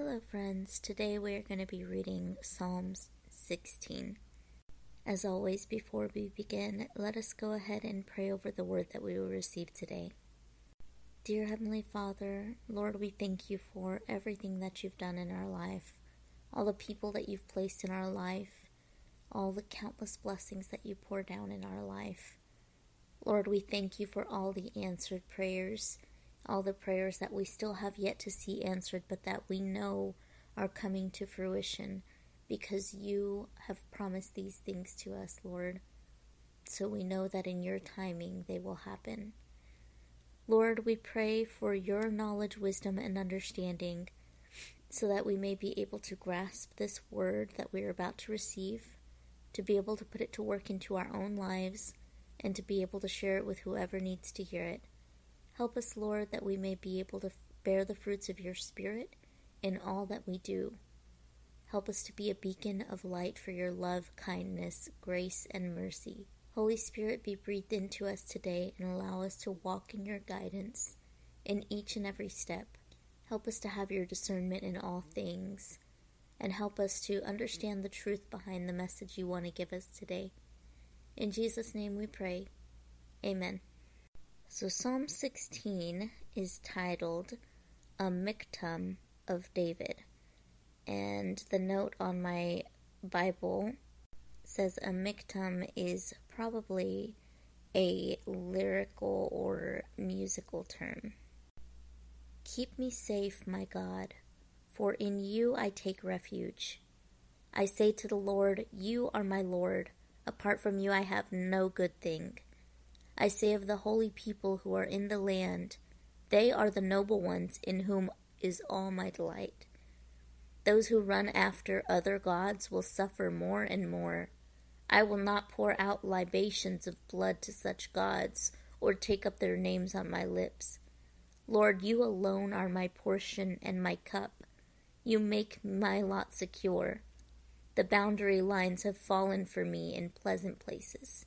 Hello, friends. Today we are going to be reading Psalms 16. As always, before we begin, let us go ahead and pray over the word that we will receive today. Dear Heavenly Father, Lord, we thank you for everything that you've done in our life, all the people that you've placed in our life, all the countless blessings that you pour down in our life. Lord, we thank you for all the answered prayers all the prayers that we still have yet to see answered, but that we know are coming to fruition because you have promised these things to us, Lord. So we know that in your timing they will happen. Lord, we pray for your knowledge, wisdom, and understanding so that we may be able to grasp this word that we are about to receive, to be able to put it to work into our own lives, and to be able to share it with whoever needs to hear it. Help us, Lord, that we may be able to bear the fruits of your Spirit in all that we do. Help us to be a beacon of light for your love, kindness, grace, and mercy. Holy Spirit, be breathed into us today and allow us to walk in your guidance in each and every step. Help us to have your discernment in all things and help us to understand the truth behind the message you want to give us today. In Jesus' name we pray. Amen. So Psalm 16 is titled A Michtam of David. And the note on my Bible says a Michtam is probably a lyrical or musical term. Keep me safe, my God, for in you I take refuge. I say to the Lord, You are my Lord. Apart from you, I have no good thing. I say of the holy people who are in the land, they are the noble ones in whom is all my delight. Those who run after other gods will suffer more and more. I will not pour out libations of blood to such gods, or take up their names on my lips. Lord, you alone are my portion and my cup. You make my lot secure. The boundary lines have fallen for me in pleasant places.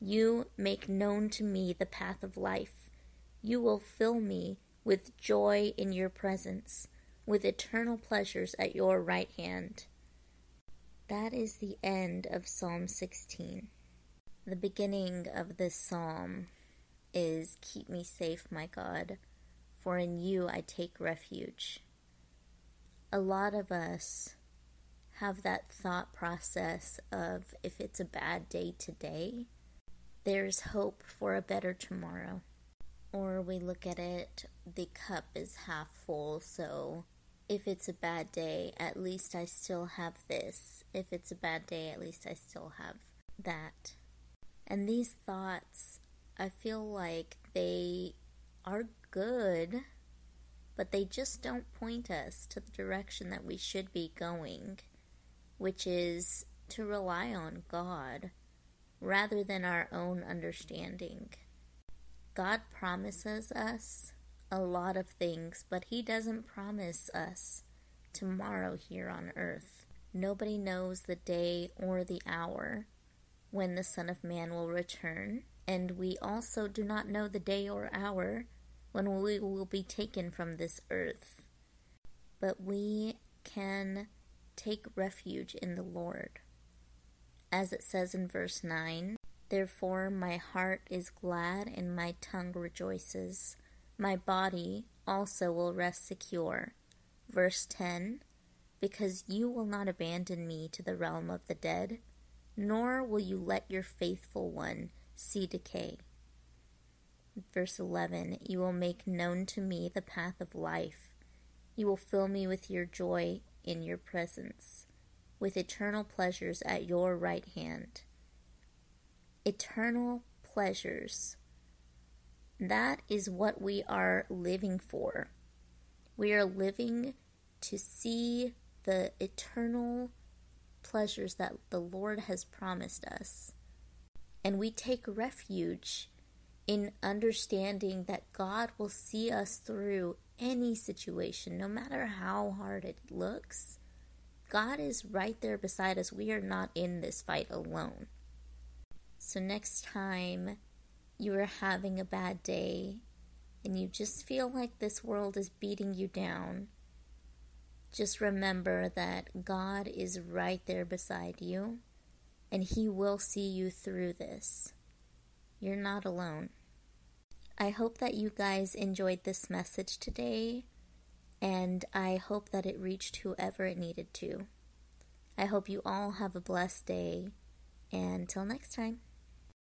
You make known to me the path of life. You will fill me with joy in your presence, with eternal pleasures at your right hand. That is the end of Psalm 16. The beginning of this psalm is Keep me safe, my God, for in you I take refuge. A lot of us have that thought process of if it's a bad day today, there's hope for a better tomorrow. Or we look at it, the cup is half full, so if it's a bad day, at least I still have this. If it's a bad day, at least I still have that. And these thoughts, I feel like they are good, but they just don't point us to the direction that we should be going, which is to rely on God rather than our own understanding. God promises us a lot of things, but He doesn't promise us tomorrow here on earth. Nobody knows the day or the hour when the Son of Man will return, and we also do not know the day or hour when we will be taken from this earth. But we can take refuge in the Lord as it says in verse 9 Therefore my heart is glad and my tongue rejoices. My body also will rest secure. Verse 10 Because you will not abandon me to the realm of the dead, nor will you let your faithful one see decay. Verse 11 You will make known to me the path of life. You will fill me with your joy in your presence with eternal pleasures at your right hand. Eternal pleasures. That is what we are living for. We are living to see the eternal pleasures that the Lord has promised us. And we take refuge in understanding that God will see us through any situation, no matter how hard it looks. God is right there beside us. We are not in this fight alone. So, next time you are having a bad day and you just feel like this world is beating you down, just remember that God is right there beside you and He will see you through this. You're not alone. I hope that you guys enjoyed this message today, and I hope that it reached whoever it needed to. I hope you all have a blessed day, and until next time.